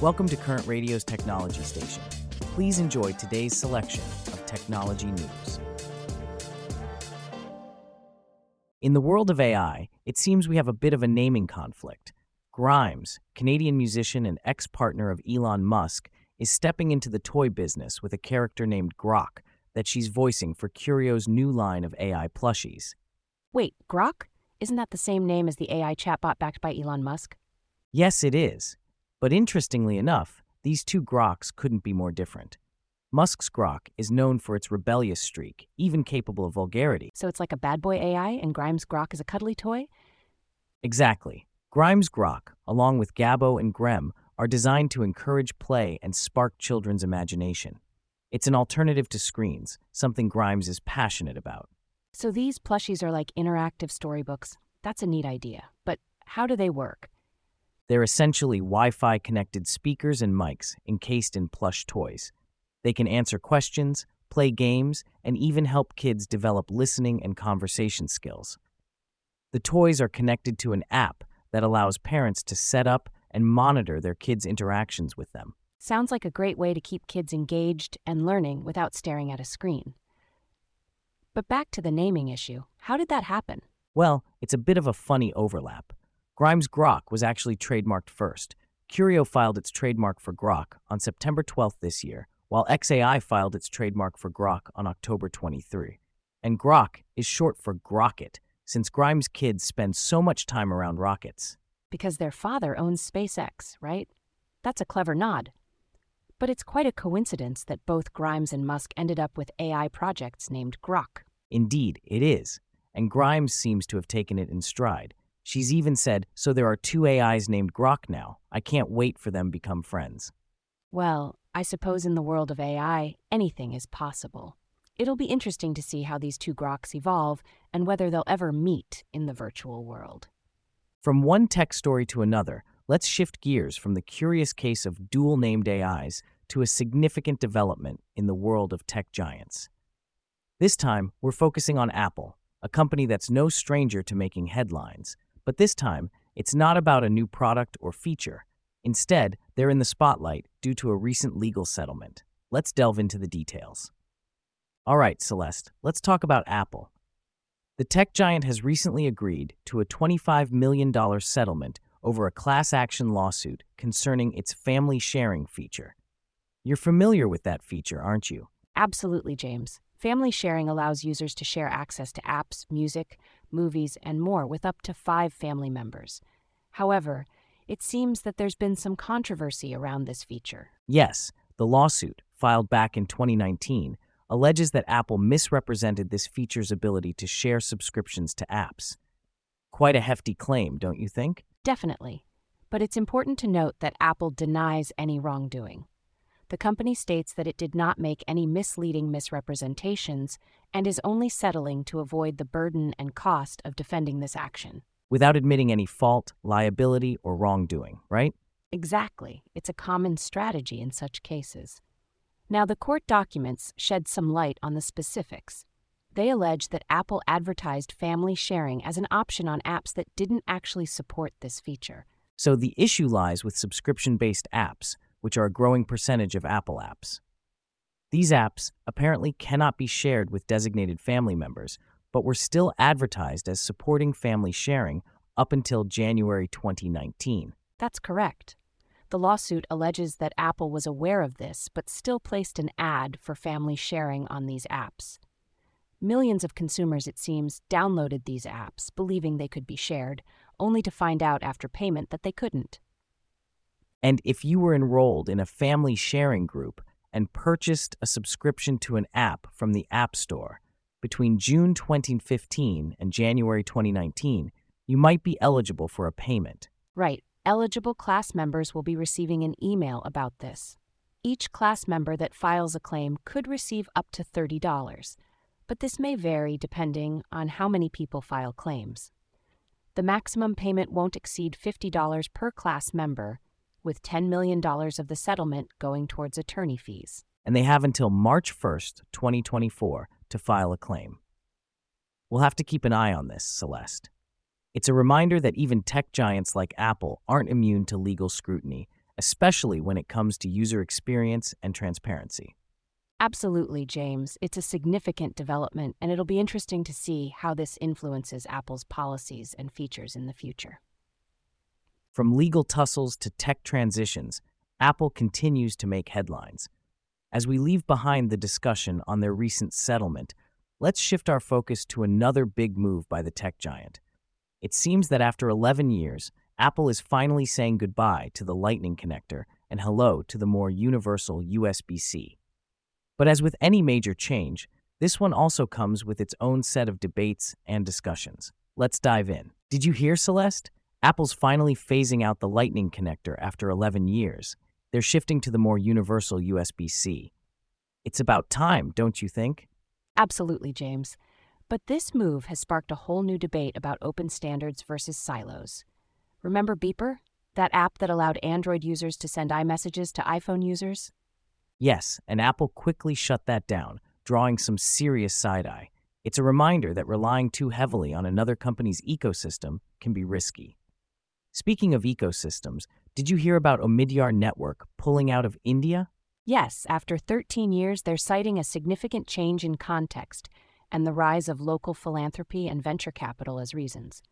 Welcome to Current Radio's Technology Station. Please enjoy today's selection of technology news. In the world of AI, it seems we have a bit of a naming conflict. Grimes, Canadian musician and ex partner of Elon Musk, is stepping into the toy business with a character named Grok that she's voicing for Curio's new line of AI plushies. Wait, Grok? Isn't that the same name as the AI chatbot backed by Elon Musk? Yes, it is. But interestingly enough, these two Groks couldn't be more different. Musk's Grok is known for its rebellious streak, even capable of vulgarity. So it's like a bad boy AI and Grimes Grok is a cuddly toy? Exactly. Grimes Grok, along with Gabo and Grem, are designed to encourage play and spark children's imagination. It's an alternative to screens, something Grimes is passionate about. So these plushies are like interactive storybooks. That's a neat idea. But how do they work? They're essentially Wi Fi connected speakers and mics encased in plush toys. They can answer questions, play games, and even help kids develop listening and conversation skills. The toys are connected to an app that allows parents to set up and monitor their kids' interactions with them. Sounds like a great way to keep kids engaged and learning without staring at a screen. But back to the naming issue. How did that happen? Well, it's a bit of a funny overlap. Grimes Grok was actually trademarked first. Curio filed its trademark for Grok on September 12th this year, while XAI filed its trademark for Grok on October 23. And Grok is short for Grocket, since Grimes' kids spend so much time around rockets. Because their father owns SpaceX, right? That's a clever nod. But it's quite a coincidence that both Grimes and Musk ended up with AI projects named Grok. Indeed, it is. And Grimes seems to have taken it in stride. She's even said, So there are two AIs named Grok now. I can't wait for them to become friends. Well, I suppose in the world of AI, anything is possible. It'll be interesting to see how these two Groks evolve and whether they'll ever meet in the virtual world. From one tech story to another, let's shift gears from the curious case of dual named AIs to a significant development in the world of tech giants. This time, we're focusing on Apple, a company that's no stranger to making headlines. But this time, it's not about a new product or feature. Instead, they're in the spotlight due to a recent legal settlement. Let's delve into the details. All right, Celeste, let's talk about Apple. The tech giant has recently agreed to a $25 million settlement over a class action lawsuit concerning its family sharing feature. You're familiar with that feature, aren't you? Absolutely, James. Family sharing allows users to share access to apps, music, movies, and more with up to five family members. However, it seems that there's been some controversy around this feature. Yes, the lawsuit, filed back in 2019, alleges that Apple misrepresented this feature's ability to share subscriptions to apps. Quite a hefty claim, don't you think? Definitely. But it's important to note that Apple denies any wrongdoing. The company states that it did not make any misleading misrepresentations and is only settling to avoid the burden and cost of defending this action. Without admitting any fault, liability, or wrongdoing, right? Exactly. It's a common strategy in such cases. Now, the court documents shed some light on the specifics. They allege that Apple advertised family sharing as an option on apps that didn't actually support this feature. So the issue lies with subscription based apps, which are a growing percentage of Apple apps. These apps apparently cannot be shared with designated family members, but were still advertised as supporting family sharing up until January 2019. That's correct. The lawsuit alleges that Apple was aware of this but still placed an ad for family sharing on these apps. Millions of consumers, it seems, downloaded these apps, believing they could be shared, only to find out after payment that they couldn't. And if you were enrolled in a family sharing group and purchased a subscription to an app from the App Store between June 2015 and January 2019, you might be eligible for a payment. Right. Eligible class members will be receiving an email about this. Each class member that files a claim could receive up to $30, but this may vary depending on how many people file claims. The maximum payment won't exceed $50 per class member with $10 million of the settlement going towards attorney fees. And they have until March 1st, 2024, to file a claim. We'll have to keep an eye on this, Celeste. It's a reminder that even tech giants like Apple aren't immune to legal scrutiny, especially when it comes to user experience and transparency. Absolutely, James. It's a significant development, and it'll be interesting to see how this influences Apple's policies and features in the future. From legal tussles to tech transitions, Apple continues to make headlines. As we leave behind the discussion on their recent settlement, let's shift our focus to another big move by the tech giant. It seems that after 11 years, Apple is finally saying goodbye to the Lightning connector and hello to the more universal USB C. But as with any major change, this one also comes with its own set of debates and discussions. Let's dive in. Did you hear, Celeste? Apple's finally phasing out the Lightning connector after 11 years. They're shifting to the more universal USB C. It's about time, don't you think? Absolutely, James. But this move has sparked a whole new debate about open standards versus silos. Remember Beeper? That app that allowed Android users to send iMessages to iPhone users? Yes, and Apple quickly shut that down, drawing some serious side eye. It's a reminder that relying too heavily on another company's ecosystem can be risky. Speaking of ecosystems, did you hear about Omidyar Network pulling out of India? Yes, after 13 years, they're citing a significant change in context and the rise of local philanthropy and venture capital as reasons.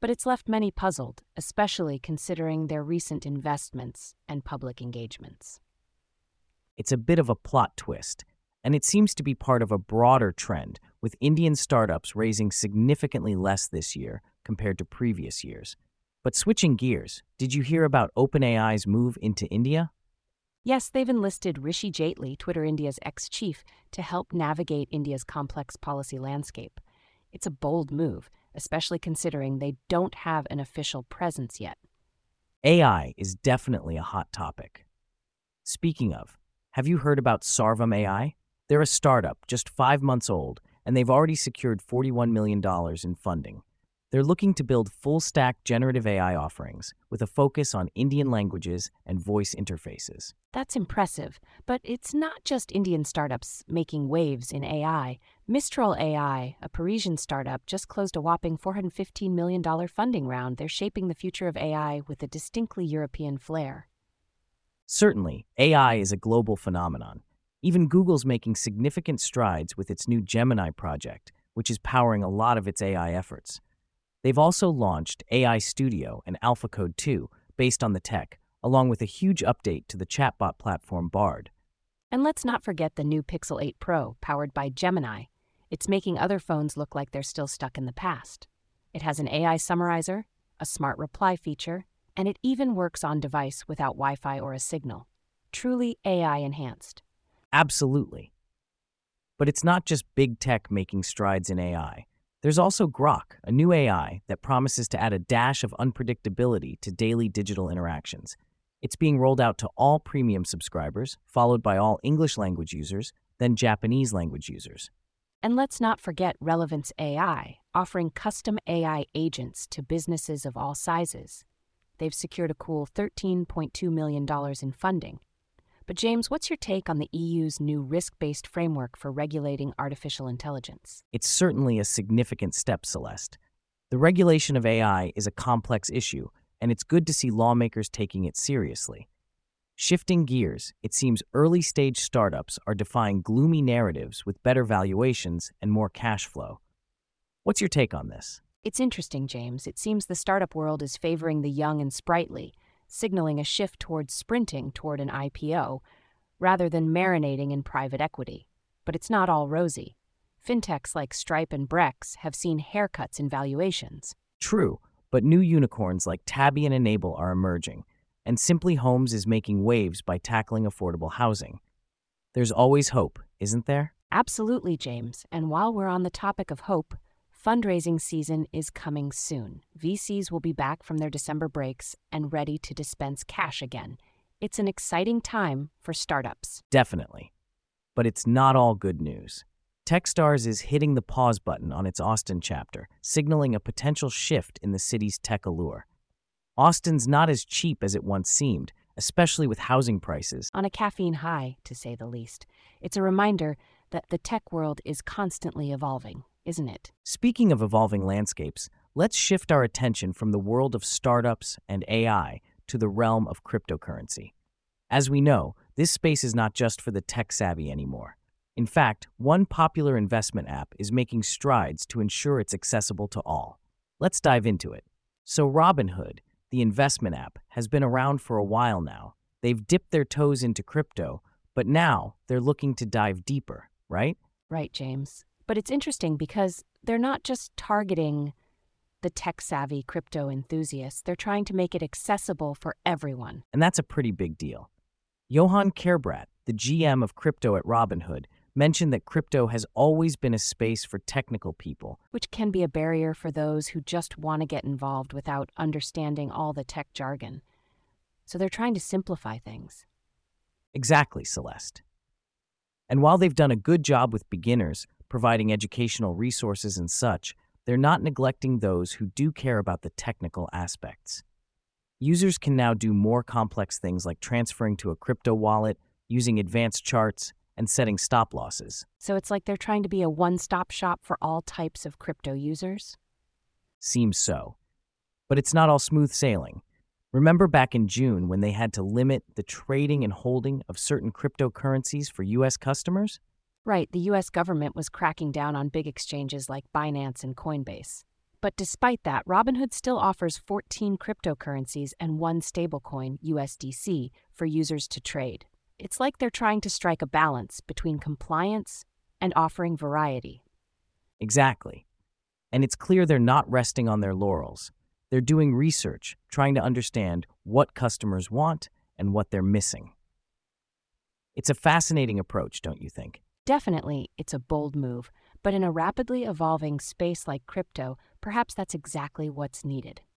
But it's left many puzzled, especially considering their recent investments and public engagements. It's a bit of a plot twist, and it seems to be part of a broader trend, with Indian startups raising significantly less this year compared to previous years. But switching gears, did you hear about OpenAI's move into India? Yes, they've enlisted Rishi Jaitley, Twitter India's ex chief, to help navigate India's complex policy landscape. It's a bold move, especially considering they don't have an official presence yet. AI is definitely a hot topic. Speaking of, have you heard about Sarvam AI? They're a startup, just five months old, and they've already secured $41 million in funding. They're looking to build full stack generative AI offerings with a focus on Indian languages and voice interfaces. That's impressive, but it's not just Indian startups making waves in AI. Mistral AI, a Parisian startup, just closed a whopping $415 million funding round. They're shaping the future of AI with a distinctly European flair. Certainly, AI is a global phenomenon. Even Google's making significant strides with its new Gemini project, which is powering a lot of its AI efforts. They've also launched AI Studio and AlphaCode 2 based on the tech, along with a huge update to the chatbot platform Bard. And let's not forget the new Pixel 8 Pro, powered by Gemini. It's making other phones look like they're still stuck in the past. It has an AI summarizer, a smart reply feature, and it even works on device without Wi Fi or a signal. Truly AI enhanced. Absolutely. But it's not just big tech making strides in AI. There's also Grok, a new AI that promises to add a dash of unpredictability to daily digital interactions. It's being rolled out to all premium subscribers, followed by all English language users, then Japanese language users. And let's not forget Relevance AI, offering custom AI agents to businesses of all sizes. They've secured a cool $13.2 million in funding. But, James, what's your take on the EU's new risk based framework for regulating artificial intelligence? It's certainly a significant step, Celeste. The regulation of AI is a complex issue, and it's good to see lawmakers taking it seriously. Shifting gears, it seems early stage startups are defying gloomy narratives with better valuations and more cash flow. What's your take on this? It's interesting, James. It seems the startup world is favoring the young and sprightly, signaling a shift towards sprinting toward an IPO rather than marinating in private equity. But it's not all rosy. Fintechs like Stripe and Brex have seen haircuts in valuations. True, but new unicorns like Tabby and Enable are emerging, and Simply Homes is making waves by tackling affordable housing. There's always hope, isn't there? Absolutely, James. And while we're on the topic of hope, Fundraising season is coming soon. VCs will be back from their December breaks and ready to dispense cash again. It's an exciting time for startups. Definitely. But it's not all good news. Techstars is hitting the pause button on its Austin chapter, signaling a potential shift in the city's tech allure. Austin's not as cheap as it once seemed, especially with housing prices. On a caffeine high, to say the least. It's a reminder that the tech world is constantly evolving isn't it? Speaking of evolving landscapes, let's shift our attention from the world of startups and AI to the realm of cryptocurrency. As we know, this space is not just for the tech savvy anymore. In fact, one popular investment app is making strides to ensure it's accessible to all. Let's dive into it. So, Robinhood, the investment app, has been around for a while now. They've dipped their toes into crypto, but now they're looking to dive deeper, right? Right, James. But it's interesting because they're not just targeting the tech savvy crypto enthusiasts, they're trying to make it accessible for everyone. And that's a pretty big deal. Johan Kerbrat, the GM of crypto at Robinhood, mentioned that crypto has always been a space for technical people. Which can be a barrier for those who just want to get involved without understanding all the tech jargon. So they're trying to simplify things. Exactly, Celeste. And while they've done a good job with beginners, providing educational resources and such, they're not neglecting those who do care about the technical aspects. Users can now do more complex things like transferring to a crypto wallet, using advanced charts, and setting stop losses. So it's like they're trying to be a one stop shop for all types of crypto users? Seems so. But it's not all smooth sailing. Remember back in June when they had to limit the trading and holding of certain cryptocurrencies for U.S. customers? Right, the US government was cracking down on big exchanges like Binance and Coinbase. But despite that, Robinhood still offers 14 cryptocurrencies and one stablecoin, USDC, for users to trade. It's like they're trying to strike a balance between compliance and offering variety. Exactly. And it's clear they're not resting on their laurels. They're doing research, trying to understand what customers want and what they're missing. It's a fascinating approach, don't you think? Definitely, it's a bold move, but in a rapidly evolving space like crypto, perhaps that's exactly what's needed.